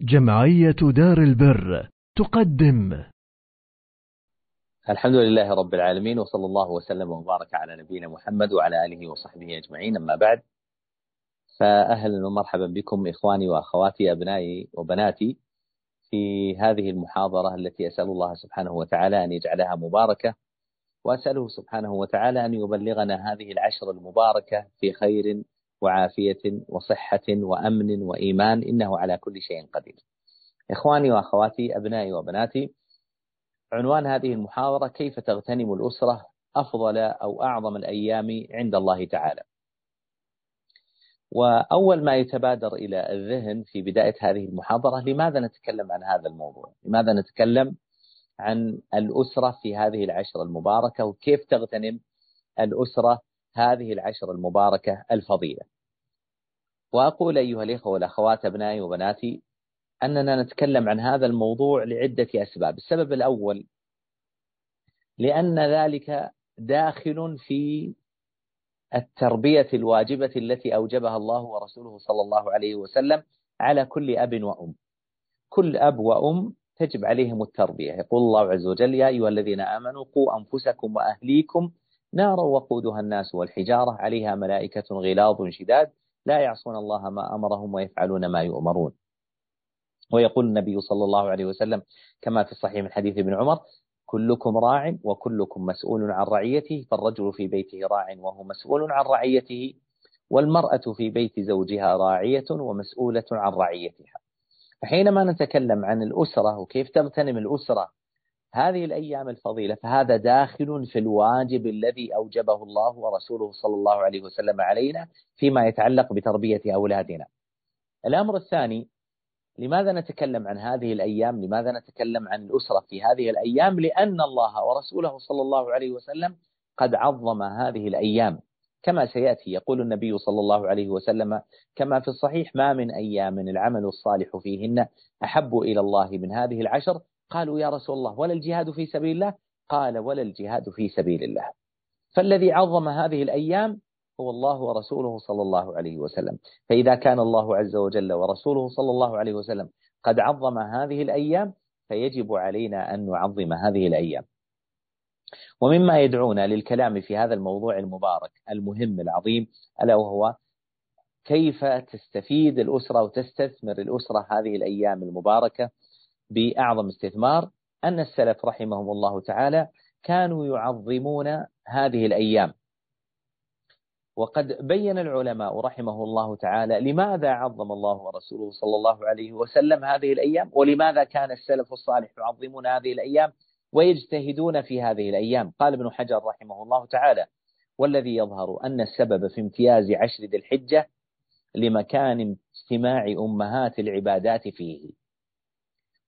جمعية دار البر تقدم. الحمد لله رب العالمين وصلى الله وسلم وبارك على نبينا محمد وعلى آله وصحبه أجمعين أما بعد. فأهلا ومرحبا بكم إخواني وأخواتي أبنائي وبناتي في هذه المحاضرة التي أسأل الله سبحانه وتعالى أن يجعلها مباركة وأسأله سبحانه وتعالى أن يبلغنا هذه العشر المباركة في خير وعافية وصحة وأمن وإيمان إنه على كل شيء قدير. إخواني وأخواتي أبنائي وبناتي عنوان هذه المحاضرة كيف تغتنم الأسرة أفضل أو أعظم الأيام عند الله تعالى؟ وأول ما يتبادر إلى الذهن في بداية هذه المحاضرة لماذا نتكلم عن هذا الموضوع؟ لماذا نتكلم عن الأسرة في هذه العشر المباركة؟ وكيف تغتنم الأسرة هذه العشر المباركة الفضيلة. وأقول أيها الإخوة والأخوات أبنائي وبناتي أننا نتكلم عن هذا الموضوع لعدة أسباب. السبب الأول لأن ذلك داخل في التربية الواجبة التي أوجبها الله ورسوله صلى الله عليه وسلم على كل أب وأم. كل أب وأم تجب عليهم التربية. يقول الله عز وجل يا أيها الذين آمنوا قوا أنفسكم وأهليكم نارا وقودها الناس والحجارة عليها ملائكة غلاظ شداد لا يعصون الله ما أمرهم ويفعلون ما يؤمرون. ويقول النبي صلى الله عليه وسلم كما في الصحيح من حديث ابن عمر كلكم راع وكلكم مسؤول عن رعيته فالرجل في بيته راع وهو مسؤول عن رعيته والمرأة في بيت زوجها راعية ومسؤولة عن رعيتها. فحينما نتكلم عن الأسرة وكيف تغتنم الأسرة هذه الأيام الفضيلة فهذا داخل في الواجب الذي أوجبه الله ورسوله صلى الله عليه وسلم علينا فيما يتعلق بتربية أولادنا. الأمر الثاني لماذا نتكلم عن هذه الأيام؟ لماذا نتكلم عن الأسرة في هذه الأيام؟ لأن الله ورسوله صلى الله عليه وسلم قد عظم هذه الأيام. كما سيأتي يقول النبي صلى الله عليه وسلم كما في الصحيح ما من أيام العمل الصالح فيهن أحب إلى الله من هذه العشر قالوا يا رسول الله ولا الجهاد في سبيل الله؟ قال ولا الجهاد في سبيل الله. فالذي عظم هذه الأيام هو الله ورسوله صلى الله عليه وسلم. فإذا كان الله عز وجل ورسوله صلى الله عليه وسلم قد عظم هذه الأيام فيجب علينا أن نعظم هذه الأيام. ومما يدعونا للكلام في هذا الموضوع المبارك المهم العظيم ألا وهو كيف تستفيد الأسرة وتستثمر الأسرة هذه الأيام المباركة؟ بأعظم استثمار أن السلف رحمهم الله تعالى كانوا يعظمون هذه الأيام. وقد بين العلماء رحمه الله تعالى لماذا عظم الله ورسوله صلى الله عليه وسلم هذه الأيام ولماذا كان السلف الصالح يعظمون هذه الأيام ويجتهدون في هذه الأيام؟ قال ابن حجر رحمه الله تعالى والذي يظهر أن السبب في امتياز عشر ذي الحجة لمكان اجتماع أمهات العبادات فيه.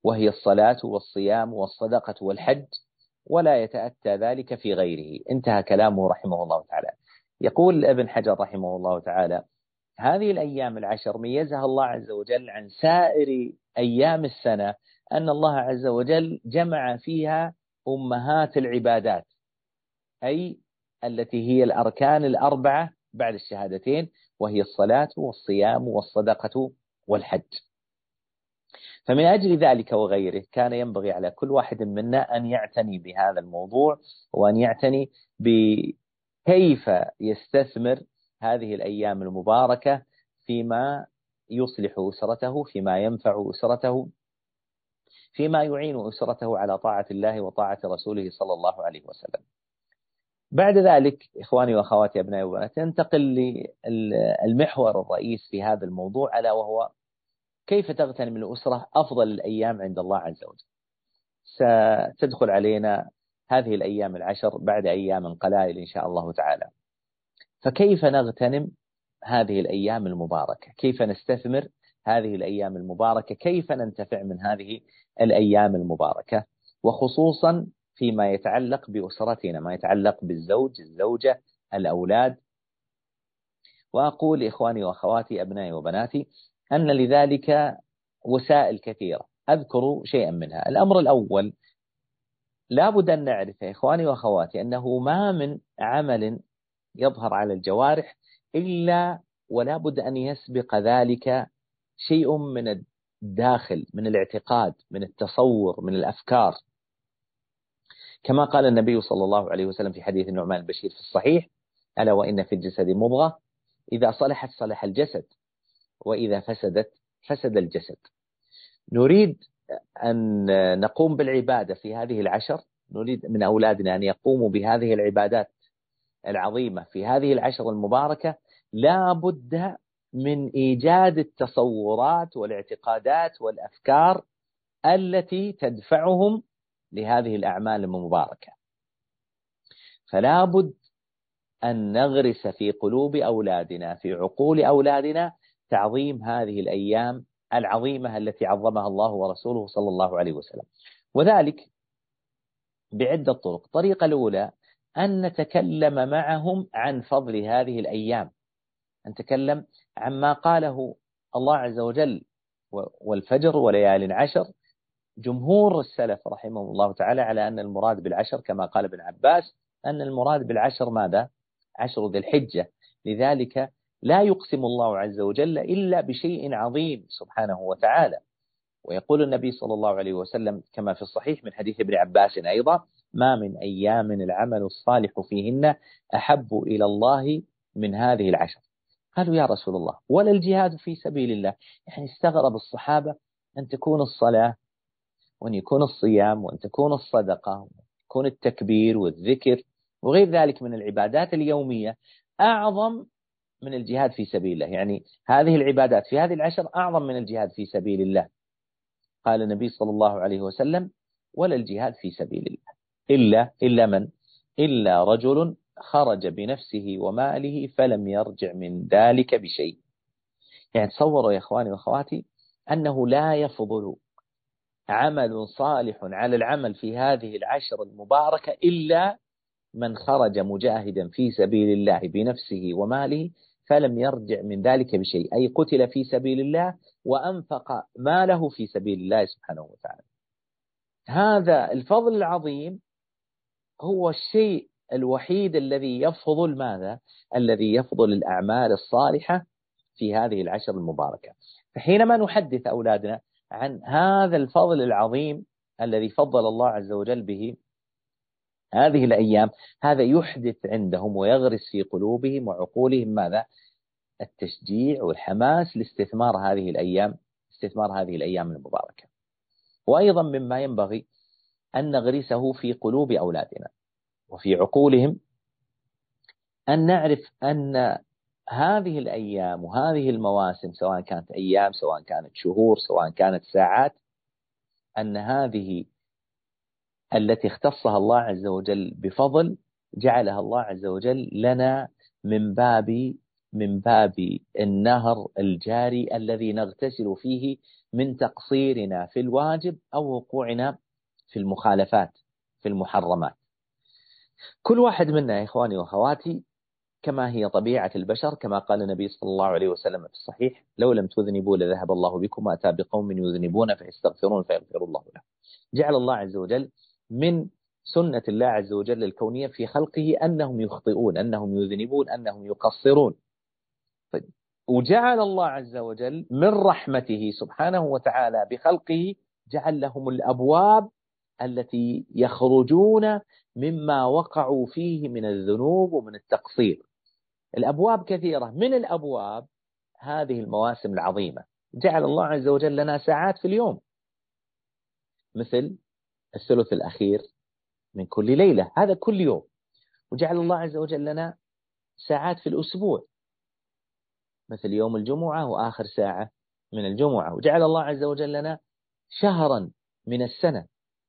وهي الصلاة والصيام والصدقة والحج ولا يتأتى ذلك في غيره. انتهى كلامه رحمه الله تعالى. يقول ابن حجر رحمه الله تعالى هذه الأيام العشر ميزها الله عز وجل عن سائر أيام السنة أن الله عز وجل جمع فيها أمهات العبادات أي التي هي الأركان الأربعة بعد الشهادتين وهي الصلاة والصيام والصدقة والحج. فمن أجل ذلك وغيره كان ينبغي على كل واحد منا أن يعتني بهذا الموضوع وأن يعتني بكيف يستثمر هذه الأيام المباركة فيما يصلح أسرته فيما ينفع أسرته فيما يعين أسرته على طاعة الله وطاعة رسوله صلى الله عليه وسلم. بعد ذلك إخواني وأخواتي أبنائي وبناتي ننتقل للمحور الرئيس في هذا الموضوع ألا وهو كيف تغتنم الأسرة أفضل الأيام عند الله عز وجل؟ ستدخل علينا هذه الأيام العشر بعد أيام قلائل إن شاء الله تعالى. فكيف نغتنم هذه الأيام المباركة؟ كيف نستثمر هذه الأيام المباركة؟ كيف ننتفع من هذه الأيام المباركة؟ وخصوصا فيما يتعلق بأسرتنا ما يتعلق بالزوج الزوجة الأولاد. وأقول إخواني وأخواتي أبنائي وبناتي أن لذلك وسائل كثيرة. أذكر شيئا منها. الأمر الأول لابد أن نعرف إخواني وأخواتي أنه ما من عمل يظهر على الجوارح إلا ولا بد أن يسبق ذلك شيء من الداخل من الاعتقاد من التصور من الأفكار. كما قال النبي صلى الله عليه وسلم في حديث النعمان البشير في الصحيح ألا وإن في الجسد مضغة إذا صلحت صلح الجسد. وإذا فسدت فسد الجسد. نريد أن نقوم بالعبادة في هذه العشر. نريد من أولادنا أن يقوموا بهذه العبادات العظيمة في هذه العشر المباركة. لا بد من إيجاد التصورات والاعتقادات والأفكار التي تدفعهم لهذه الأعمال المباركة. فلا بد أن نغرس في قلوب أولادنا في عقول أولادنا تعظيم هذه الأيام العظيمة التي عظمها الله ورسوله صلى الله عليه وسلم. وذلك بعدة طرق. الطريقة الأولى أن نتكلم معهم عن فضل هذه الأيام. نتكلم عما قاله الله عز وجل والفجر وليال عشر. جمهور السلف رحمهم الله تعالى على أن المراد بالعشر كما قال ابن عباس أن المراد بالعشر ماذا؟ عشر ذي الحجة. لذلك لا يقسم الله عز وجل إلا بشيء عظيم سبحانه وتعالى. ويقول النبي صلى الله عليه وسلم كما في الصحيح من حديث ابن عباس أيضا ما من أيام العمل الصالح فيهن أحب إلى الله من هذه العشر. قالوا يا رسول الله ولا الجهاد في سبيل الله. يعني استغرب الصحابة أن تكون الصلاة وأن يكون الصيام وأن تكون الصدقة وأن يكون التكبير والذكر وغير ذلك من العبادات اليومية أعظم من الجهاد في سبيل الله. يعني هذه العبادات في هذه العشر أعظم من الجهاد في سبيل الله. قال النبي صلى الله عليه وسلم ولا الجهاد في سبيل الله. إلا إلا من؟ إلا رجل خرج بنفسه وماله فلم يرجع من ذلك بشيء. يعني تصوروا يا إخواني وأخواتي أنه لا يفضل عمل صالح على العمل في هذه العشر المباركة إلا من خرج مجاهدا في سبيل الله بنفسه وماله فلم يرجع من ذلك بشيء أي قتل في سبيل الله وأنفق ماله في سبيل الله سبحانه وتعالى هذا الفضل العظيم هو الشيء الوحيد الذي يفضل ماذا؟ الذي يفضل الأعمال الصالحة في هذه العشر المباركة فحينما نحدث أولادنا عن هذا الفضل العظيم الذي فضل الله عز وجل به هذه الأيام هذا يحدث عندهم ويغرس في قلوبهم وعقولهم ماذا؟ التشجيع والحماس لاستثمار هذه الأيام استثمار هذه الأيام المباركة وأيضا مما ينبغي أن نغرسه في قلوب أولادنا وفي عقولهم أن نعرف أن هذه الأيام وهذه المواسم سواء كانت أيام سواء كانت شهور سواء كانت ساعات أن هذه التي اختصها الله عز وجل بفضل جعلها الله عز وجل لنا من باب من باب النهر الجاري الذي نغتسل فيه من تقصيرنا في الواجب أو وقوعنا في المخالفات في المحرمات. كل واحد منا يا إخواني وأخواتي كما هي طبيعة البشر كما قال النبي صلى الله عليه وسلم في الصحيح لو لم تذنبوا لذهب الله بكم وأتى بقوم يذنبون فيستغفرون فيغفر الله لهم. جعل الله عز وجل من سنة الله عز وجل الكونية في خلقه أنهم يخطئون أنهم يذنبون أنهم يقصرون. وجعل الله عز وجل من رحمته سبحانه وتعالى بخلقه جعل لهم الأبواب التي يخرجون مما وقعوا فيه من الذنوب ومن التقصير. الأبواب كثيرة. من الأبواب هذه المواسم العظيمة. جعل الله عز وجل لنا ساعات في اليوم. مثل الثلث الأخير من كل ليلة. هذا كل يوم. وجعل الله عز وجل لنا ساعات في الأسبوع. مثل يوم الجمعة وآخر ساعة من الجمعة. وجعل الله عز وجل لنا شهرا من السنة.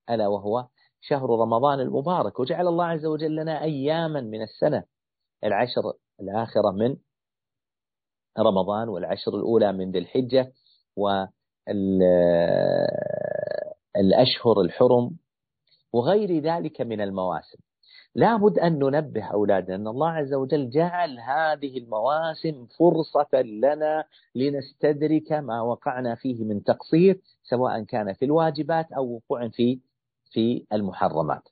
ألا وهو شهر رمضان المبارك. وجعل الله عز وجل لنا أياما من السنة. العشر الآخرة من رمضان والعشر الأولى من ذي الحجة. والأشهر الحرم وغير ذلك من المواسم. لابد أن ننبه أولادنا أن الله عز وجل جعل هذه المواسم فرصة لنا لنستدرك ما وقعنا فيه من تقصير سواء كان في الواجبات أو وقوع في في المحرمات.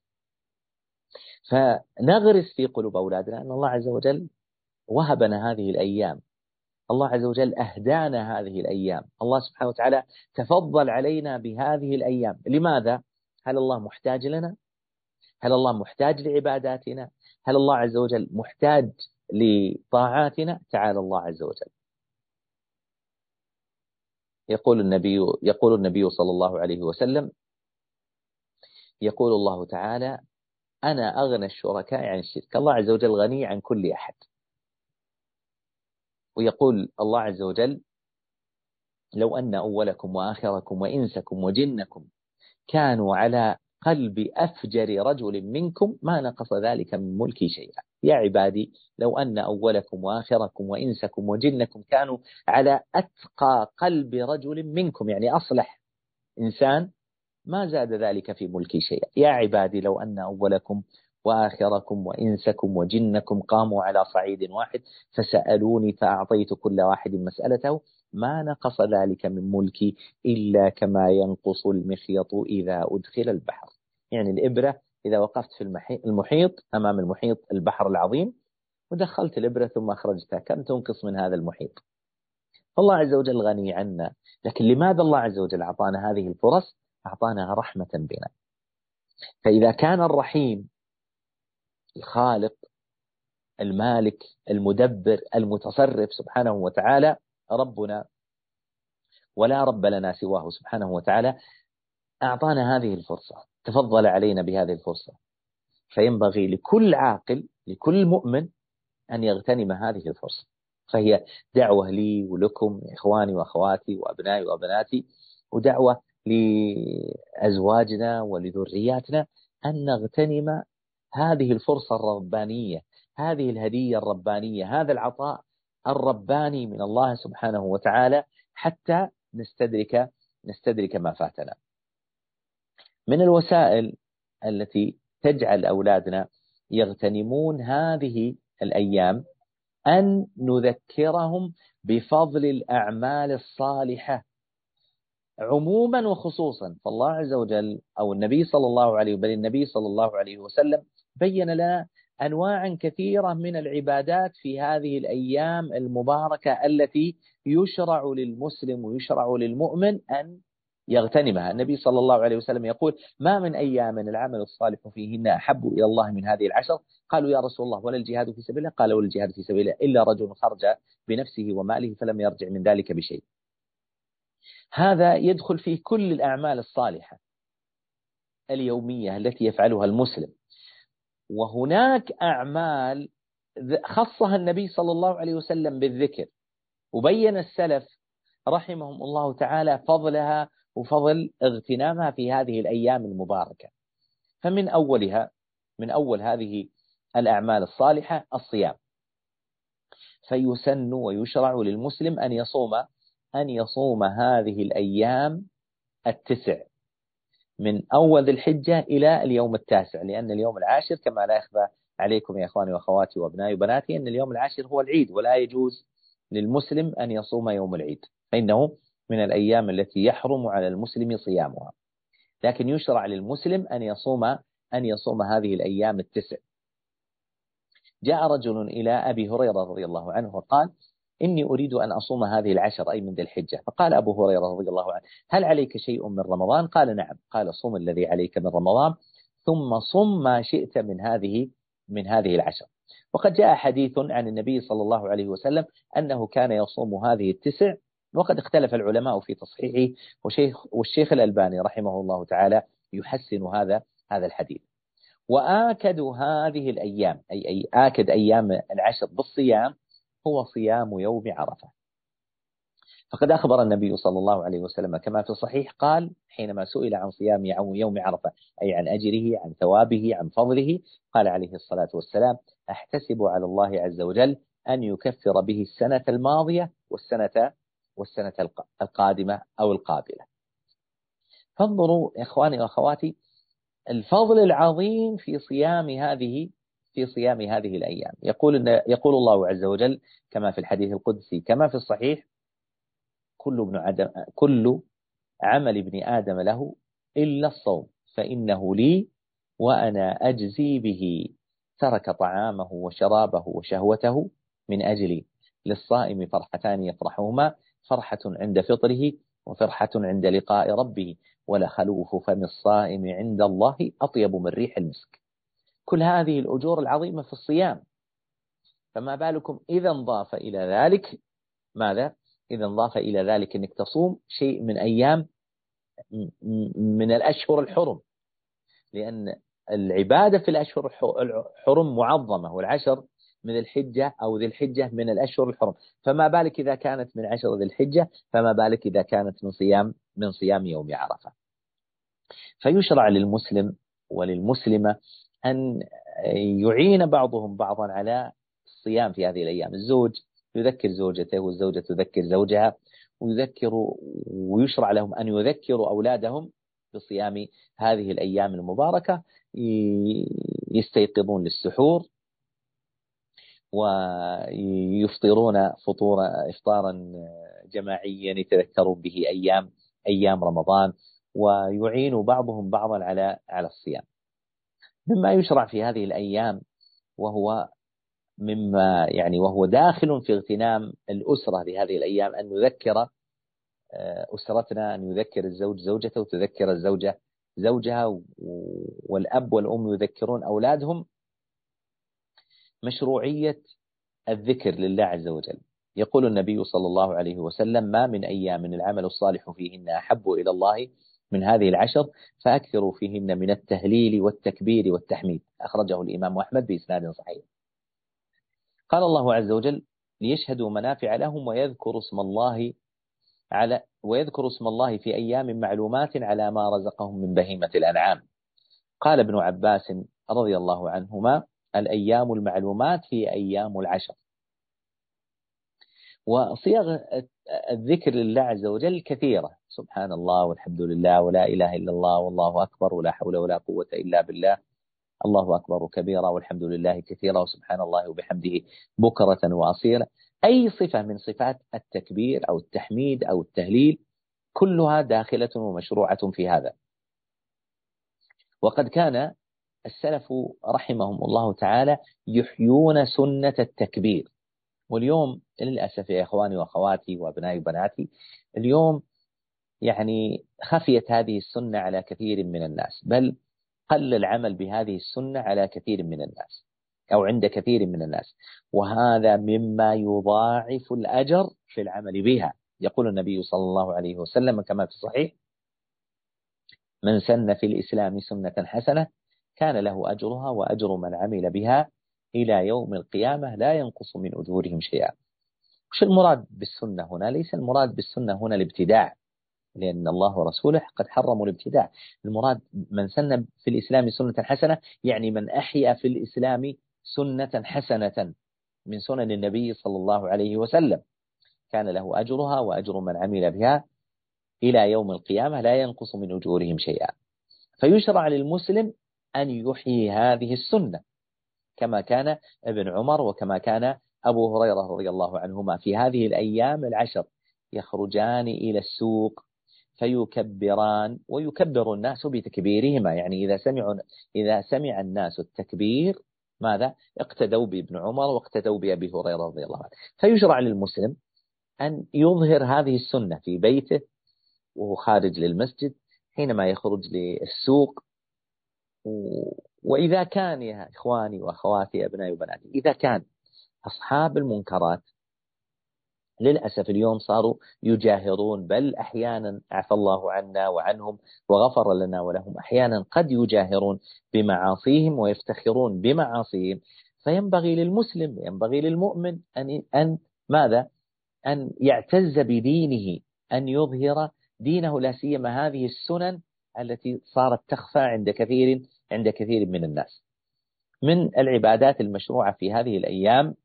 فنغرس في قلوب أولادنا أن الله عز وجل وهبنا هذه الأيام الله عز وجل أهدانا هذه الأيام الله سبحانه وتعالى تفضل علينا بهذه الأيام لماذا؟ هل الله محتاج لنا؟ هل الله محتاج لعباداتنا؟ هل الله عز وجل محتاج لطاعاتنا؟ تعالى الله عز وجل يقول النبي يقول النبي صلى الله عليه وسلم يقول الله تعالى أنا أغنى الشركاء عن الشرك الله عز وجل غني عن كل أحد ويقول الله عز وجل لو أن أولكم وآخركم وإنسكم وجنكم كانوا على قلب أفجر رجل منكم ما نقص ذلك من ملكي شيئا. يا عبادي لو أن أولكم وآخركم وإنسكم وجنكم كانوا على أتقى قلب رجل منكم يعني أصلح إنسان ما زاد ذلك في ملكي شيئا. يا عبادي لو أن أولكم وآخركم وإنسكم وجنكم قاموا على صعيد واحد فسألوني فأعطيت كل واحد مسألته. ما نقص ذلك من ملكي إلا كما ينقص المخيط إذا أدخل البحر. يعني الإبرة إذا وقفت في المحيط أمام المحيط البحر العظيم ودخلت الإبرة ثم أخرجتها كم تنقص من هذا المحيط؟ الله عز وجل غني عنا. لكن لماذا الله عز وجل أعطانا هذه الفرص؟ أعطانا رحمة بنا. فإذا كان الرحيم الخالق المالك المدبر المتصرف سبحانه وتعالى ربنا. ولا رب لنا سواه سبحانه وتعالى. أعطانا هذه الفرصة تفضل علينا بهذه الفرصة. فينبغي لكل عاقل لكل مؤمن أن يغتنم هذه الفرصة. فهي دعوة لي ولكم إخواني وأخواتي وأبنائي وأبناتي ودعوة لأزواجنا ولذرياتنا أن نغتنم هذه الفرصة الربانية هذه الهدية الربانية هذا العطاء الرباني من الله سبحانه وتعالى حتى نستدرك نستدرك ما فاتنا. من الوسائل التي تجعل أولادنا يغتنمون هذه الأيام أن نذكرهم بفضل الأعمال الصالحة عموما وخصوصا فالله عز وجل أو النبي صلى الله عليه بل النبي صلى الله عليه وسلم بين لنا أنواعا كثيرة من العبادات في هذه الأيام المباركة التي يشرع للمسلم ويشرع للمؤمن أن يغتنمها. النبي صلى الله عليه وسلم يقول ما من أيام العمل الصالح فيهن أحب إلى الله من هذه العشر؟ قالوا يا رسول الله ولا الجهاد في سبيله قال ولا الجهاد في سبيله إلا رجل خرج بنفسه وماله فلم يرجع من ذلك بشيء. هذا يدخل فيه كل الأعمال الصالحة اليومية التي يفعلها المسلم. وهناك أعمال خصها النبي صلى الله عليه وسلم بالذكر. وبين السلف رحمهم الله تعالى فضلها وفضل اغتنامها في هذه الأيام المباركة. فمن أولها من أول هذه الأعمال الصالحة الصيام. فيسن ويشرع للمسلم أن يصوم أن يصوم هذه الأيام التسع. من أول ذي الحجة إلى اليوم التاسع لأن اليوم العاشر كما لا يخفى عليكم يا أخواني وأخواتي وأبنائي وبناتي أن اليوم العاشر هو العيد ولا يجوز للمسلم أن يصوم يوم العيد. فإنه من الأيام التي يحرم على المسلم صيامها. لكن يشرع للمسلم أن يصوم أن يصوم هذه الأيام التسع. جاء رجل إلى أبي هريرة رضي الله عنه وقال إني أريد أن أصوم هذه العشر أي من ذي الحجة. فقال أبو هريرة رضي الله عنه هل عليك شيء من رمضان؟ قال نعم. قال صم الذي عليك من رمضان ثم صم ما شئت من هذه من هذه العشر. وقد جاء حديث عن النبي صلى الله عليه وسلم أنه كان يصوم هذه التسع وقد اختلف العلماء في تصحيحه وشيخ والشيخ الألباني رحمه الله تعالى يحسن هذا هذا الحديث. وآكد هذه الأيام أي, أي آكد أيام العشر بالصيام هو صيام يوم عرفة. فقد أخبر النبي صلى الله عليه وسلم كما في الصحيح قال حينما سئل عن صيام يوم عرفة أي عن أجره عن ثوابه عن فضله قال عليه الصلاة والسلام أحتسب على الله عز وجل أن يكفر به السنة الماضية والسنة والسنة القادمة أو القابلة. فانظروا إخواني وأخواتي الفضل العظيم في صيام هذه في صيام هذه الأيام. يقول إن يقول الله عز وجل كما في الحديث القدسي كما في الصحيح كل ابن آدم كل عمل ابن آدم له إلا الصوم فإنه لي وأنا أجزي به. ترك طعامه وشرابه وشهوته من أجلي. للصائم فرحتان يفرحهما فرحة عند فطره وفرحة عند لقاء ربه. ولخلوف فم الصائم عند الله أطيب من ريح المسك. كل هذه الأجور العظيمة في الصيام. فما بالكم إذا انضاف إلى ذلك؟ ماذا؟ إذا انضاف إلى ذلك أنك تصوم شيء من أيام من الأشهر الحرم. لأن العبادة في الأشهر الحرم معظمة والعشر من الحجة أو ذي الحجة من الأشهر الحرم. فما بالك إذا كانت من عشر ذي الحجة؟ فما بالك إذا كانت من صيام من صيام يوم عرفة. فيشرع للمسلم وللمسلمة أن يعين بعضهم بعضا على الصيام في هذه الأيام. الزوج يذكر زوجته والزوجة تذكر زوجها ويذكر ويشرع لهم أن يذكروا أولادهم بصيام هذه الأيام المباركة. يستيقظون للسحور ويفطرون فطور إفطارا جماعيا يتذكرون به أيام أيام رمضان. ويعين بعضهم بعضا على على الصيام. مما يشرع في هذه الأيام وهو مما يعني وهو داخل في اغتنام الأسرة لهذه الأيام أن نذكر آه، أسرتنا أن يذكر الزوج زوجته وتذكر الزوجة زوجها والأب والأم يذكرون أولادهم. مشروعية الذكر لله عز وجل. يقول النبي صلى الله عليه وسلم ما من أيام العمل الصالح فيهن أحب إلى الله من هذه العشر فأكثروا فيهن من التهليل والتكبير والتحميد. أخرجه الإمام أحمد بإسناد صحيح. قال الله عز وجل ليشهدوا منافع لهم ويذكروا اسم الله على ويذكروا اسم الله في أيام معلومات على ما رزقهم من بهيمة الأنعام. قال ابن عباس رضي الله عنهما الأيام المعلومات هي أيام العشر. وصيغ الذكر لله عز وجل كثيرة. سبحان الله والحمد لله ولا إله إلا الله والله أكبر ولا حول ولا قوة إلا بالله. الله أكبر كبيرا والحمد لله كثيرا وسبحان الله وبحمده بكرة وأصيلا. أي صفة من صفات التكبير أو التحميد أو التهليل كلها داخلة ومشروعة في هذا. وقد كان السلف رحمهم الله تعالى يحيون سنة التكبير. واليوم للأسف يا إخواني وأخواتي وأبنائي وبناتي اليوم يعني خفيت هذه السنة على كثير من الناس بل قل العمل بهذه السنة على كثير من الناس أو عند كثير من الناس وهذا مما يضاعف الأجر في العمل بها. يقول النبي صلى الله عليه وسلم كما في الصحيح من سن في الإسلام سنة حسنة كان له أجرها وأجر من عمل بها إلى يوم القيامة لا ينقص من أجورهم شيئا. وش المراد بالسنة هنا؟ ليس المراد بالسنة هنا الابتداع لأن الله ورسوله قد حرموا الابتداع. المراد من سن في الإسلام سنة حسنة يعني من أحيا في الإسلام سنة حسنة من سنن النبي صلى الله عليه وسلم. كان له أجرها وأجر من عمل بها إلى يوم القيامة لا ينقص من أجورهم شيئا. فيشرع للمسلم أن يحيي هذه السنة. كما كان ابن عمر وكما كان أبو هريرة رضي الله عنهما. في هذه الأيام العشر يخرجان إلى السوق فيكبران ويكبر الناس بتكبيرهما. يعني إذا سمعوا إذا سمع الناس التكبير ماذا؟ اقتدوا بابن عمر واقتدوا بأبي هريرة رضي الله عنه. فيشرع للمسلم أن يظهر هذه السنة في بيته وهو خارج للمسجد حينما يخرج للسوق وإذا كان يا إخواني وأخواتي أبنائي وبناتي إذا كان أصحاب المنكرات للأسف اليوم صاروا يجاهرون بل أحيانا عفى الله عنا وعنهم وغفر لنا ولهم أحيانا قد يجاهرون بمعاصيهم ويفتخرون بمعاصيهم فينبغي للمسلم ينبغي للمؤمن أن أن ماذا؟ أن يعتز بدينه أن يظهر دينه لا سيما هذه السنن التي صارت تخفى عند كثير عند كثير من الناس. من العبادات المشروعة في هذه الأيام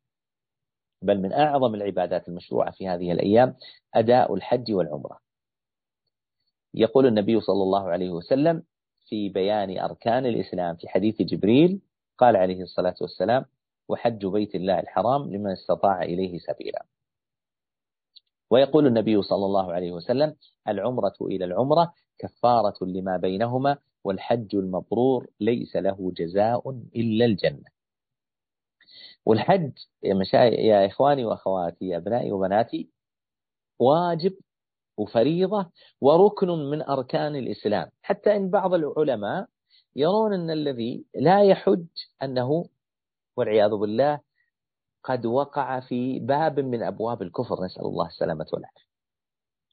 بل من أعظم العبادات المشروعة في هذه الأيام أداء الحج والعمرة يقول النبي صلى الله عليه وسلم في بيان أركان الإسلام في حديث جبريل قال عليه الصلاة والسلام وحج بيت الله الحرام لمن استطاع إليه سبيلا ويقول النبي صلى الله عليه وسلم العمرة إلى العمرة كفارة لما بينهما والحج المبرور ليس له جزاء إلا الجنة. والحج يا يا إخواني وأخواتي يا أبنائي وبناتي واجب وفريضة وركن من أركان الإسلام. حتى إن بعض العلماء يرون أن الذي لا يحج أنه والعياذ بالله قد وقع في باب من أبواب الكفر نسأل الله السلامة والعافية.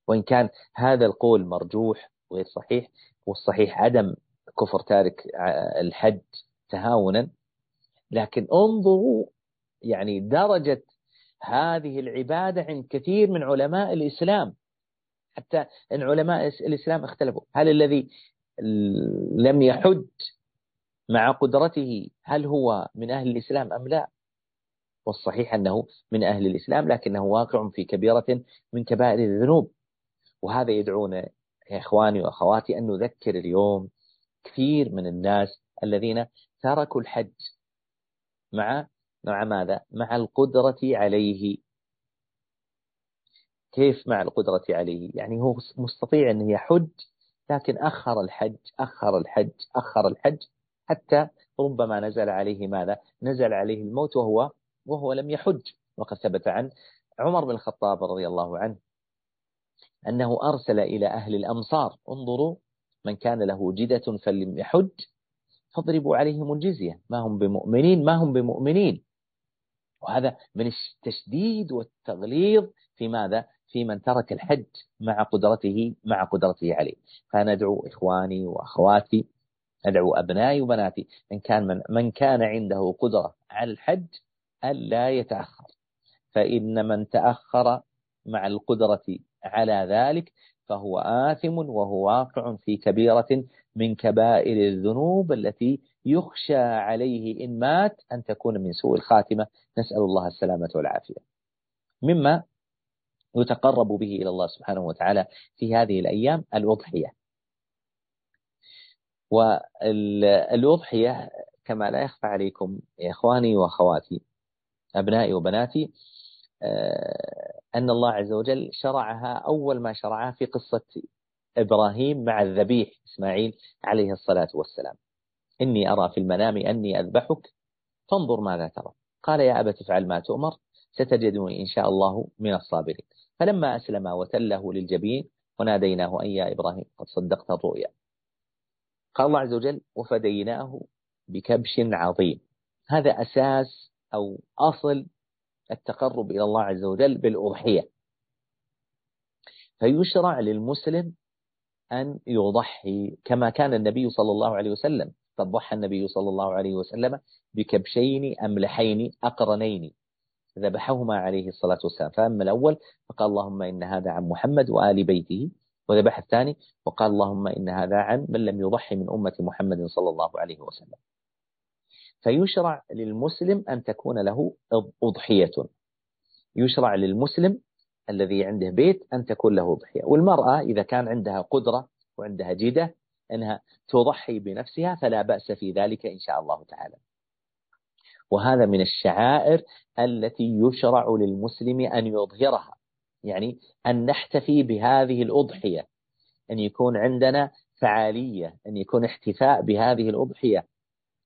وإن كان هذا القول مرجوح وغير صحيح والصحيح عدم كفر تارك الحج تهاونا لكن انظروا يعني درجة هذه العبادة عند كثير من علماء الإسلام. حتى أن علماء الإسلام اختلفوا. هل الذي لم يحج مع قدرته هل هو من أهل الإسلام أم لا؟ والصحيح أنه من أهل الإسلام لكنه واقع في كبيرة من كبائر الذنوب وهذا يدعونا يا إخواني وأخواتي أن نذكر اليوم كثير من الناس الذين تركوا الحج مع مع ماذا؟ مع القدرة عليه كيف مع القدرة عليه؟ يعني هو مستطيع أن يحج لكن أخر الحج أخر الحج أخر الحج حتى ربما نزل عليه ماذا؟ نزل عليه الموت وهو وهو لم يحج. وقد ثبت عن عمر بن الخطاب رضي الله عنه أنه أرسل إلى أهل الأمصار انظروا من كان له جدة فلم يحج فاضربوا عليهم الجزية. ما هم بمؤمنين؟ ما هم بمؤمنين؟ وهذا من التشديد والتغليظ في ماذا؟ في من ترك الحج مع قدرته مع قدرته عليه. فندعو إخواني وأخواتي أدعو أبنائي وبناتي من كان من, من كان عنده قدرة على الحج ألا يتأخر. فإن من تأخر مع القدرة على ذلك فهو آثم وهو واقع في كبيرة من كبائر الذنوب التي يخشى عليه إن مات أن تكون من سوء الخاتمة. نسأل الله السلامة والعافية. مما يتقرب به إلى الله سبحانه وتعالى في هذه الأيام الأضحية. والأضحية كما لا يخفى عليكم يا إخواني وأخواتي أبنائي وبناتي آه، أن الله عز وجل شرعها أول ما شرعها في قصة إبراهيم مع الذبيح إسماعيل عليه الصلاة والسلام. إني أرى في المنام أني أذبحك فانظر ماذا ترى. قال يا أبت افعل ما تؤمر ستجدني إن شاء الله من الصابرين. فلما أسلم وتله للجبين وناديناه أن يا إبراهيم قد صدقت الرؤيا. قال الله عز وجل وفديناه بكبش عظيم. هذا أساس أو أصل التقرب إلى الله عز وجل بالأضحية. فيشرع للمسلم أن يضحي كما كان النبي صلى الله عليه وسلم. قد ضحى النبي صلى الله عليه وسلم بكبشين أملحين أقرنين. ذبحهما عليه الصلاة والسلام. فأما الأول فقال اللهم إن هذا عن محمد وآل بيته. وذبح الثاني وقال اللهم إن هذا عن من لم يضحي من أمة محمد صلى الله عليه وسلم. فيشرع للمسلم أن تكون له أضحية. يشرع للمسلم الذي عنده بيت أن تكون له أضحية. والمرأة إذا كان عندها قدرة وعندها جدة أنها تضحي بنفسها فلا بأس في ذلك إن شاء الله تعالى. وهذا من الشعائر التي يشرع للمسلم أن يظهرها. يعني أن نحتفي بهذه الأضحية. أن يكون عندنا فعالية. أن يكون احتفاء بهذه الأضحية.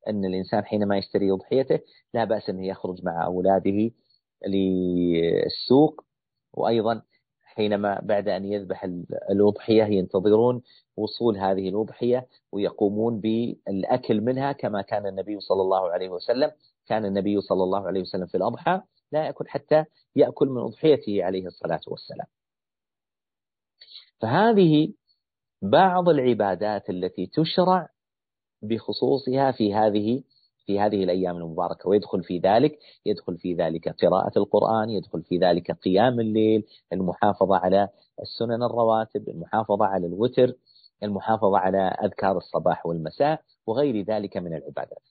أن الإنسان حينما يشتري أضحيته لا بأس أنه يخرج مع أولاده للسوق وأيضا حينما بعد أن يذبح الأضحية ينتظرون وصول هذه الأضحية ويقومون بالأكل منها كما كان النبي صلى الله عليه وسلم كان النبي صلى الله عليه وسلم في الأضحى لا يأكل حتى يأكل من أضحيته عليه الصلاة والسلام. فهذه بعض العبادات التي تشرع بخصوصها في هذه في هذه الأيام المباركة ويدخل في ذلك يدخل في ذلك قراءة القرآن يدخل في ذلك قيام الليل المحافظة على السنن الرواتب المحافظة على الوتر المحافظة على أذكار الصباح والمساء وغير ذلك من العبادات.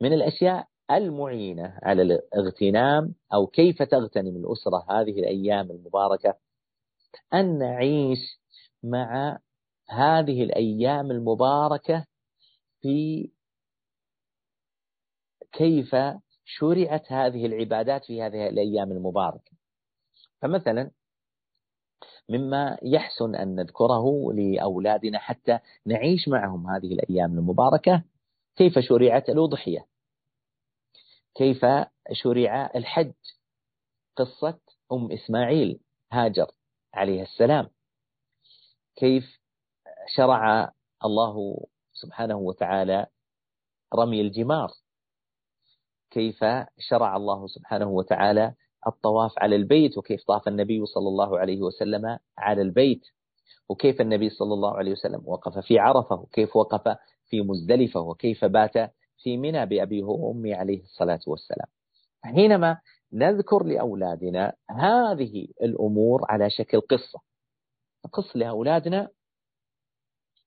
من الأشياء المعينة على الاغتنام أو كيف تغتنم الأسرة هذه الأيام المباركة أن نعيش مع هذه الأيام المباركة في كيف شرعت هذه العبادات في هذه الأيام المباركة. فمثلا مما يحسن أن نذكره لأولادنا حتى نعيش معهم هذه الأيام المباركة كيف شرعت الأضحية؟ كيف شرع الحج؟ قصة أم إسماعيل هاجر عليه السلام. كيف شرع الله سبحانه وتعالى رمي الجمار. كيف شرع الله سبحانه وتعالى الطواف على البيت وكيف طاف النبي صلى الله عليه وسلم على البيت وكيف النبي صلى الله عليه وسلم وقف في عرفة وكيف وقف في مزدلفة وكيف بات في منى بأبيه وأمي عليه الصلاة والسلام. حينما نذكر لأولادنا هذه الأمور على شكل قصة. نقص لأولادنا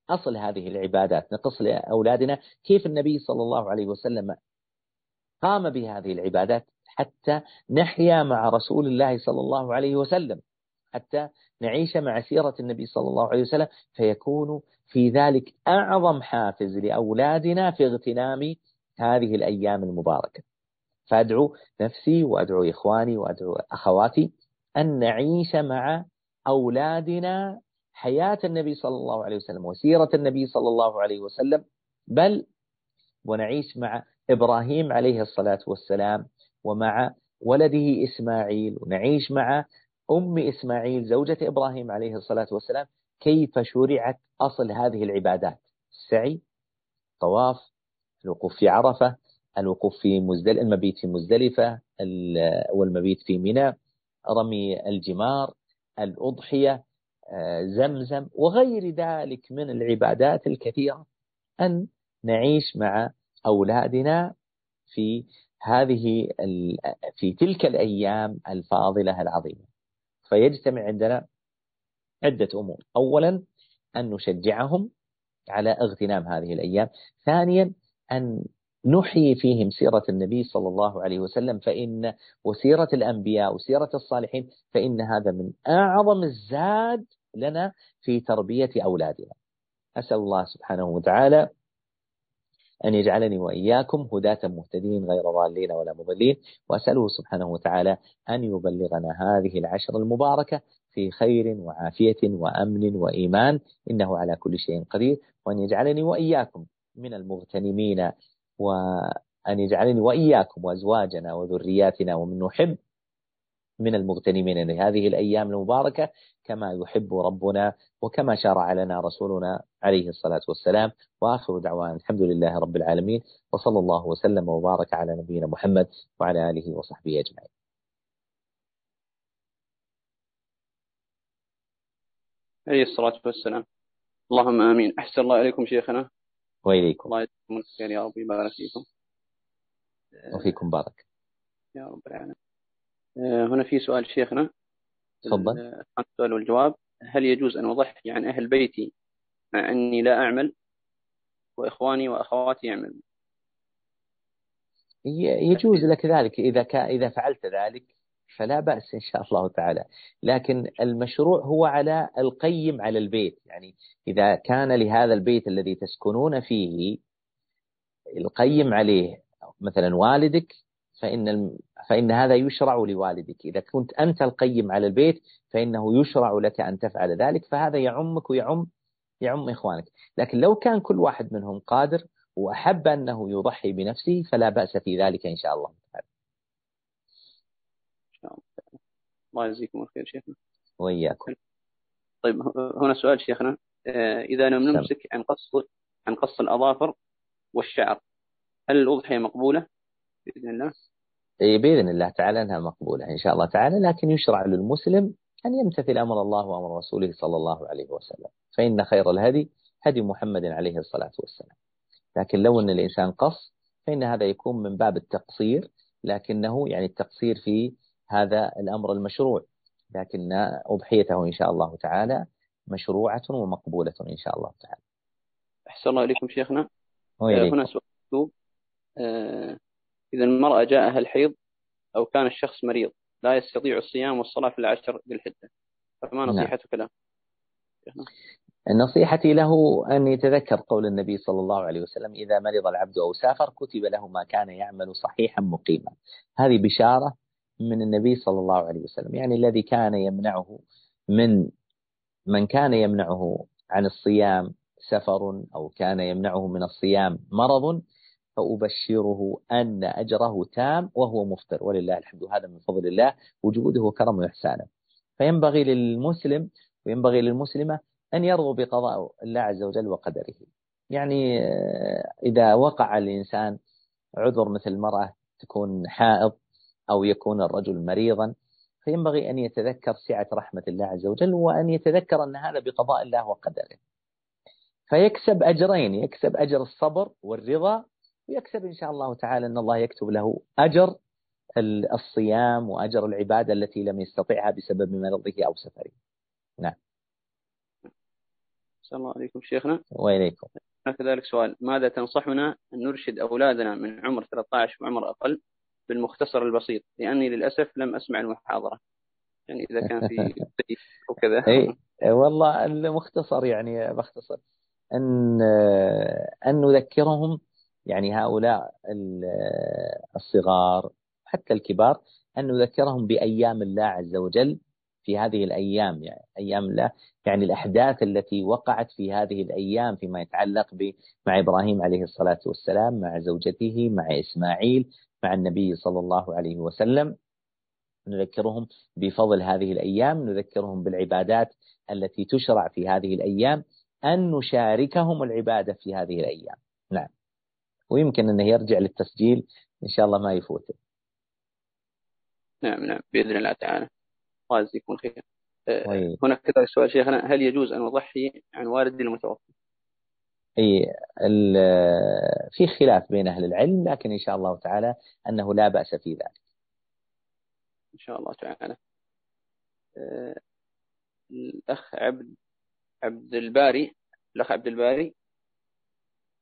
أصل هذه العبادات نقص لأولادنا كيف النبي صلى الله عليه وسلم قام بهذه العبادات حتى نحيا مع رسول الله صلى الله عليه وسلم حتى نعيش مع سيرة النبي صلى الله عليه وسلم فيكون في ذلك أعظم حافز لأولادنا في اغتنام هذه الأيام المباركة. فأدعو نفسي وأدعو إخواني وأدعو أخواتي أن نعيش مع أولادنا حياة النبي صلى الله عليه وسلم وسيرة النبي صلى الله عليه وسلم بل ونعيش مع إبراهيم عليه الصلاة والسلام ومع ولده إسماعيل ونعيش مع أم إسماعيل زوجة إبراهيم عليه الصلاة والسلام كيف شرعت أصل هذه العبادات؟ السعي طواف الوقوف في عرفة الوقوف في مزدل المبيت في مزدلفة والمبيت في منى رمي الجمار الأضحية زمزم. وغير ذلك من العبادات الكثيرة أن نعيش مع أولادنا في هذه في تلك الأيام الفاضلة العظيمة. فيجتمع عندنا عدة أمور. أولا أن نشجعهم على اغتنام هذه الأيام. ثانيا أن نحيي فيهم سيرة النبي صلى الله عليه وسلم. فإن وسيرة الأنبياء وسيرة الصالحين فإن هذا من أعظم الزاد لنا في تربية أولادنا. أسأل الله سبحانه وتعالى أن يجعلني وإياكم هداة مهتدين غير ضالين ولا مضلين وأسأله سبحانه وتعالى أن يبلغنا هذه العشر المباركة في خير وعافية وأمن وإيمان إنه على كل شيء قدير وأن يجعلني وإياكم من المغتنمين وأن يجعلني وإياكم وأزواجنا وذرياتنا ومن نحب من المغتنمين لهذه الأيام المباركة كما يحب ربنا وكما شرع لنا رسولنا عليه الصلاة والسلام. وآخر دعوانا الحمد لله رب العالمين وصلى الله وسلم وبارك على نبينا محمد وعلى آله وصحبه أجمعين. عليه الصلاة والسلام. اللهم آمين. أحسن الله إليكم شيخنا. وإليكم. الله يجزيكم الخير يا رب. يبارك فيكم. وفيكم بارك. يا رب العالمين. هنا في سؤال شيخنا. تفضل. السؤال والجواب. هل يجوز أن أضحي عن أهل بيتي مع أني لا أعمل وإخواني وأخواتي يعملون؟ يجوز لك ذلك. إذا كان إذا فعلت ذلك فلا بأس إن شاء الله تعالى. لكن المشروع هو على القيم على البيت. يعني إذا كان لهذا البيت الذي تسكنون فيه القيم عليه مثلا والدك فإن فإن هذا يشرع لوالدك. إذا كنت أنت القيم على البيت فإنه يشرع لك أن تفعل ذلك فهذا يعمك ويعم يعم إخوانك. لكن لو كان كل واحد منهم قادر وأحب أنه يضحي بنفسه فلا بأس في ذلك إن شاء الله. تعالى الله. يجزيكم الخير شيخنا. وإياكم. طيب هنا سؤال شيخنا. آه، إذا لم نمسك عن قص عن قص الأظافر والشعر هل الأضحية مقبولة بإذن الله؟ بإذن الله تعالى أنها مقبولة إن شاء الله تعالى لكن يشرع للمسلم أن يمتثل أمر الله وأمر رسوله صلى الله عليه وسلم. فإن خير الهدي هدي محمد عليه الصلاة والسلام. لكن لو أن الإنسان قص فإن هذا يكون من باب التقصير لكنه يعني التقصير في هذا الأمر المشروع. لكن أضحيته إن شاء الله تعالى مشروعة ومقبولة إن شاء الله تعالى. أحسن الله إليكم شيخنا. هنا سؤال. آه إذا المرأة جاءها الحيض أو كان الشخص مريض لا يستطيع الصيام والصلاة في العشر ذي الحجة فما نعم. نصيحتك له؟ نصيحتي له أن يتذكر قول النبي صلى الله عليه وسلم إذا مرض العبد أو سافر كتب له ما كان يعمل صحيحا مقيما هذه بشارة من النبي صلى الله عليه وسلم يعني الذي كان يمنعه من من كان يمنعه عن الصيام سفر أو كان يمنعه من الصيام مرض فأبشره أن أجره تام وهو مفطر. ولله الحمد. هذا من فضل الله وجوده وكرمه وإحسانه. فينبغي للمسلم وينبغي للمسلمة أن يرضوا بقضاء الله عز وجل وقدره. يعني آه، إذا وقع الإنسان عذر مثل المرأة تكون حائض أو يكون الرجل مريضا فينبغي أن يتذكر سعة رحمة الله عز وجل وأن يتذكر أن هذا بقضاء الله وقدره. فيكسب أجرين يكسب أجر الصبر والرضا ويكسب إن شاء الله تعالى أن الله يكتب له أجر الصيام وأجر العبادة التي لم يستطعها بسبب مرضه أو سفره. نعم. السلام عليكم شيخنا. وإليكم كذلك سؤال. ماذا تنصحنا أن نرشد أولادنا من عمر 13 وعمر أقل بالمختصر البسيط؟ لأني للأسف لم أسمع المحاضرة. يعني إذا كان في وكذا أي والله المختصر يعني باختصر أن أن نذكرهم يعني هؤلاء الصغار حتى الكبار أن نذكرهم بأيام الله عز وجل في هذه الأيام يعني أيام الله يعني الأحداث التي وقعت في هذه الأيام فيما يتعلق مع إبراهيم عليه الصلاة والسلام مع زوجته مع إسماعيل مع النبي صلى الله عليه وسلم. نذكرهم بفضل هذه الأيام نذكرهم بالعبادات التي تشرع في هذه الأيام أن نشاركهم العبادة في هذه الأيام. نعم. ويمكن أنه يرجع للتسجيل إن شاء الله ما يفوته نعم نعم بإذن الله تعالى يجزيكم خير أه هناك كذلك سؤال شيخنا هل يجوز أن أضحي عن والدي المتوفى؟ إي في خلاف بين أهل العلم لكن إن شاء الله تعالى أنه لا بأس في ذلك. إن شاء الله تعالى. أه الأخ عبد عبد الباري الأخ عبد الباري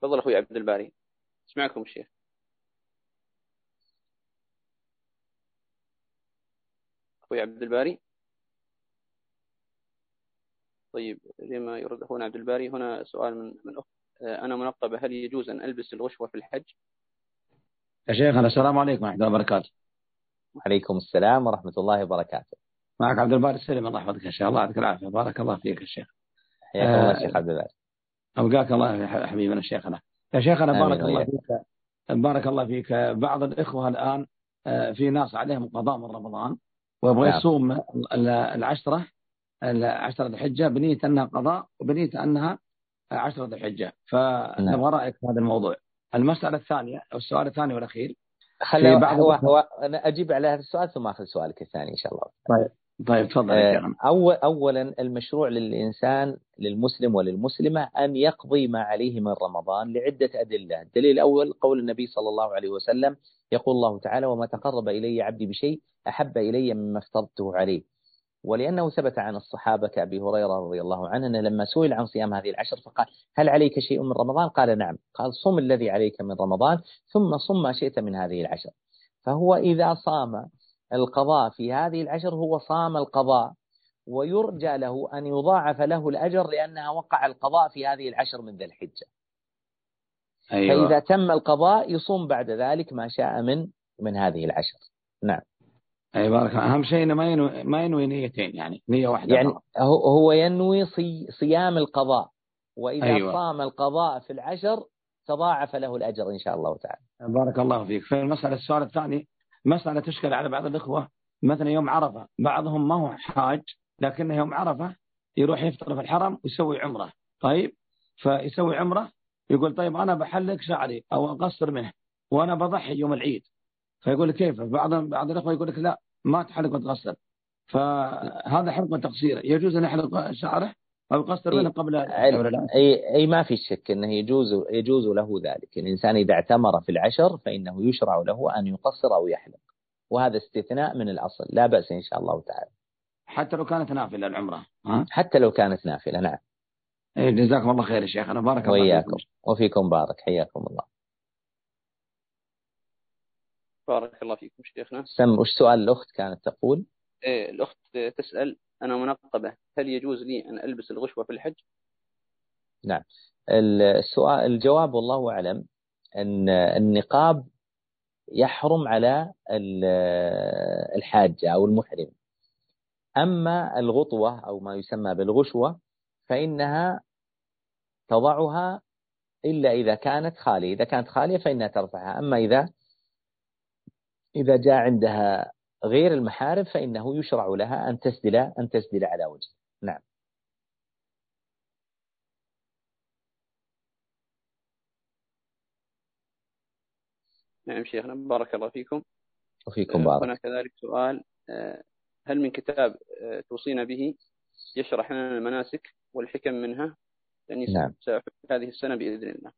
تفضل أخوي عبد الباري اسمعكم الشيخ. أخوي عبد الباري طيب لما يرد أخونا عبد الباري هنا سؤال من من أخت آه، أنا منقبة هل يجوز أن ألبس الغشوة في الحج؟ يا شيخنا السلام عليكم ورحمة الله وبركاته. وعليكم السلام ورحمة الله وبركاته. معك عبد الباري السلم الله يحفظك إن شاء الله يعطيك العافية بارك الله فيك الشيخ. حياك الله الشيخ عبد الباري. أبقاك الله يا حبيبنا شيخنا. يا شيخنا بارك الله فيك بارك الله فيك. بعض الإخوة الآن آه، في ناس عليهم قضاء من رمضان ويبغى نعم. يصوم العشرة العشرة الحجة بنية أنها قضاء وبنية أنها عشرة الحجة. فنبغى نعم. رأيك في هذا الموضوع. المسألة الثانية أو السؤال الثاني والأخير خلي بعض هو, هو أنا أجيب على هذا السؤال ثم أخذ سؤالك الثاني إن شاء الله. طيب. طيب تفضل آه أول أولا المشروع للإنسان للمسلم وللمسلمة أن يقضي ما عليه من رمضان لعدة أدلة. الدليل الأول قول النبي صلى الله عليه وسلم يقول الله تعالى وما تقرب إلي عبدي بشيء أحب إلي مما افترضته عليه. ولأنه ثبت عن الصحابة كأبي هريرة رضي الله عنه أنه لما سئل عن صيام هذه العشر فقال هل عليك شيء من رمضان؟ قال نعم. قال صم الذي عليك من رمضان ثم صم ما شئت من هذه العشر. فهو إذا صام القضاء في هذه العشر هو صام القضاء ويرجى له أن يضاعف له الأجر لأنها وقع القضاء في هذه العشر من ذي الحجة. أيوة. فإذا تم القضاء يصوم بعد ذلك ما شاء من من هذه العشر. نعم. أي بارك أهم شيء إنه ما ينوي ما ينوي نيتين يعني نية واحدة يعني هو هو ينوي صي صيام القضاء. وإذا أيوة. صام القضاء في العشر تضاعف له الأجر إن شاء الله تعالى. بارك الله فيك، في المسألة السؤال الثاني مساله تشكل على بعض الإخوة. مثلا يوم عرفة بعضهم ما هو حاج لكنه يوم عرفة يروح يفطر في الحرم ويسوي عمرة، طيب؟ فيسوي عمرة يقول طيب أنا بحلق شعري أو أقصر منه وأنا بضحي يوم العيد. فيقول كيف؟ بعض بعض الإخوة يقول لك لا ما تحلق وتقصر. فهذا حلق وتقصير يجوز أن يحلق شعره أو يقصر منه قبل أي أي ما في شك إنه يجوز يجوز له ذلك. الإنسان إذا اعتمر في العشر فإنه يشرع له أن يقصر أو يحلق. وهذا استثناء من الأصل لا بأس إن شاء الله تعالى. حتى لو كانت نافلة العمرة ها؟ حتى لو كانت نافلة نعم. إيه جزاكم الله خير يا شيخ. أنا بارك الله وإياكم. وفيكم بارك. حياكم الله. بارك الله فيكم شيخنا. سم وش سؤال الأخت كانت تقول؟ إيه الأخت تسأل أنا منقبة. هل يجوز لي أن ألبس الغشوة في الحج؟ نعم. السؤال الجواب والله أعلم أن النقاب يحرم على الحاجة أو المحرم. أما الغطوة أو ما يسمى بالغشوة فإنها تضعها إلا إذا كانت خالية. إذا كانت خالية فإنها ترفعها. أما إذا إذا جاء عندها غير المحارم فإنه يشرع لها أن تسدل أن تسدل على وجه. نعم. نعم شيخنا بارك الله فيكم. وفيكم بارك. هنا كذلك سؤال آه، هل من كتاب آه، توصينا به يشرح لنا المناسك والحكم منها؟ لأني نعم. هذه السنة بإذن الله.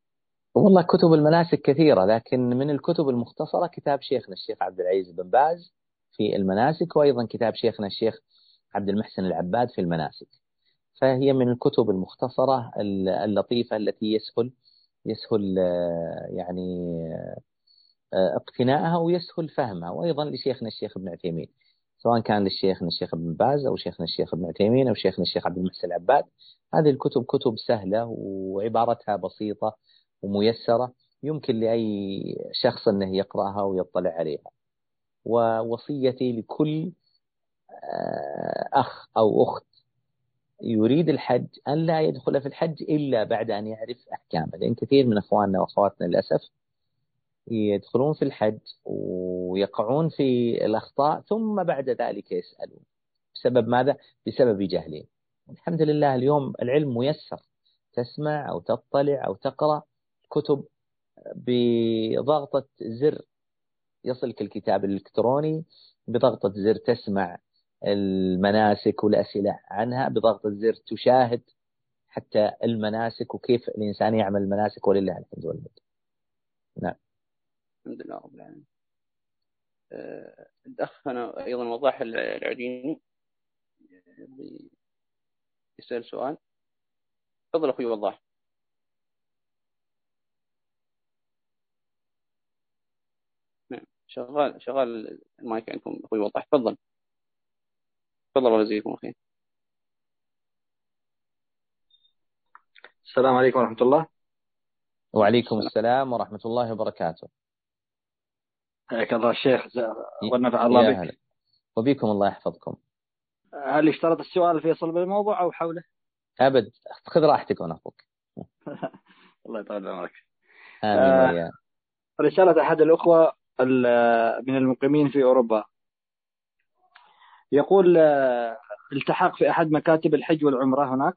والله كتب المناسك كثيرة لكن من الكتب المختصرة كتاب شيخنا الشيخ عبد العزيز بن باز في المناسك وأيضا كتاب شيخنا الشيخ عبد المحسن العباد في المناسك. فهي من الكتب المختصرة اللطيفة التي يسهل يسهل آه، يعني آه، اقتناءها ويسهل فهمها وأيضا لشيخنا الشيخ ابن عثيمين. سواء كان للشيخنا الشيخ ابن باز أو شيخنا الشيخ ابن عثيمين أو شيخنا الشيخ عبد المحسن العباد هذه الكتب كتب سهلة وعبارتها بسيطة وميسرة يمكن لأي شخص أنه يقرأها ويطلع عليها. ووصيتي لكل آه، أخ أو أخت. يريد الحج أن لا يدخل في الحج إلا بعد أن يعرف أحكامه. لأن كثير من أخواننا وأخواتنا للأسف يدخلون في الحج ويقعون في الأخطاء ثم بعد ذلك يسألون. بسبب ماذا؟ بسبب جهلهم. الحمد لله اليوم العلم ميسر. تسمع أو تطلع أو تقرأ كتب بضغطة زر يصلك الكتاب الإلكتروني بضغطة زر تسمع المناسك والأسئلة عنها بضغطة زر تشاهد حتى المناسك وكيف الإنسان يعمل المناسك ولله الحمد والمنه نعم. الحمد لله رب العالمين. آه، الأخ أنا أيضا وضاح العجيني. يسأل سؤال. تفضل أخوي وضاح نعم شغال شغال المايك عندكم أخوي وضاح تفضل. تفضل الله يجزيكم خير السلام عليكم ورحمة الله. وعليكم السلام. ورحمة الله وبركاته. حياك الله الشيخ ونفع الله بك. وبكم الله يحفظكم. هل يشترط السؤال فيصل بالموضوع أو حوله؟ أبد. خذ راحتك وأنا أخوك الله يطول عمرك. آمين آه رسالة أحد الأخوة من المقيمين في أوروبا. يقول آه، التحق في أحد مكاتب الحج والعمرة هناك.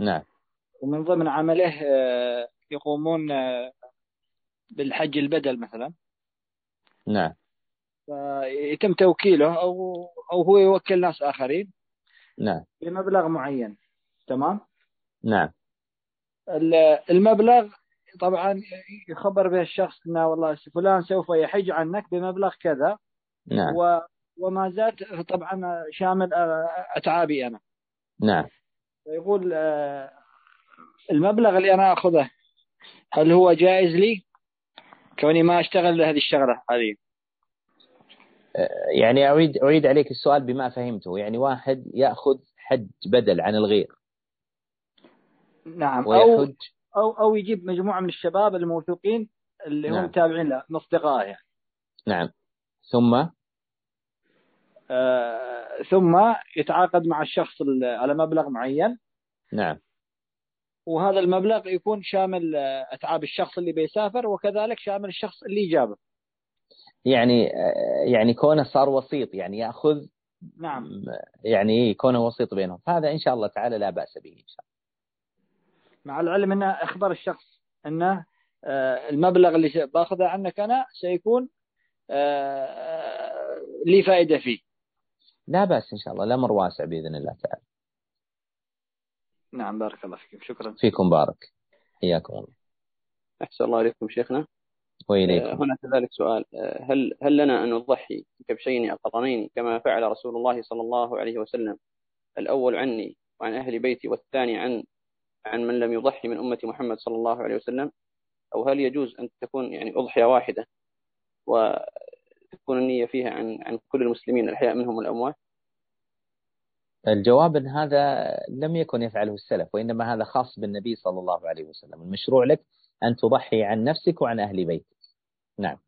نعم. ومن ضمن عمله آه، يقومون آه، بالحج البدل مثلا. نعم. فيتم توكيله أو أو هو يوكل ناس آخرين. نعم. بمبلغ معين. تمام؟ نعم. المبلغ طبعا يخبر به الشخص إنه والله فلان سوف يحج عنك بمبلغ كذا. نعم. و وما زاد طبعا شامل أتعابي أنا. نعم. يقول آه، المبلغ اللي أنا أخذه هل هو جائز لي؟ كوني ما أشتغل هذه الشغلة هذه. يعني أعيد أعيد عليك السؤال بما فهمته. يعني واحد يأخذ حج بدل عن الغير. نعم ويحج أو أو يجيب مجموعة من الشباب الموثوقين اللي نعم. هم تابعين له من أصدقائه. يعني. نعم. ثم؟ آه ثم يتعاقد مع الشخص على مبلغ معين. نعم. وهذا المبلغ يكون شامل آه، أتعاب الشخص اللي بيسافر وكذلك شامل الشخص اللي جابه يعني يعني كونه صار وسيط يعني يأخذ نعم. يعني كونه وسيط بينهم. هذا إن شاء الله تعالى لا بأس به إن شاء الله. مع العلم أنه أخبر الشخص أنه آه، المبلغ اللي باخذه عنك أنا سيكون آه، لي فائدة فيه. لا بأس إن شاء الله الأمر واسع بإذن الله تعالى. نعم بارك الله فيكم شكرا. فيكم بارك حياكم الله. أحسن الله عليكم شيخنا. وإليكم. آه، هنا كذلك سؤال. هل هل لنا أن نضحي كبشين أقرنين كما فعل رسول الله صلى الله عليه وسلم؟ الأول عني وعن أهل بيتي والثاني عن عن من لم يضحي من أمة محمد صلى الله عليه وسلم أو هل يجوز أن تكون يعني أضحية واحدة وتكون النية فيها عن عن كل المسلمين الأحياء منهم والأموات؟ الجواب أن هذا لم يكن يفعله السلف وإنما هذا خاص بالنبي صلى الله عليه وسلم. المشروع لك أن تضحي عن نفسك وعن أهل بيتك. نعم.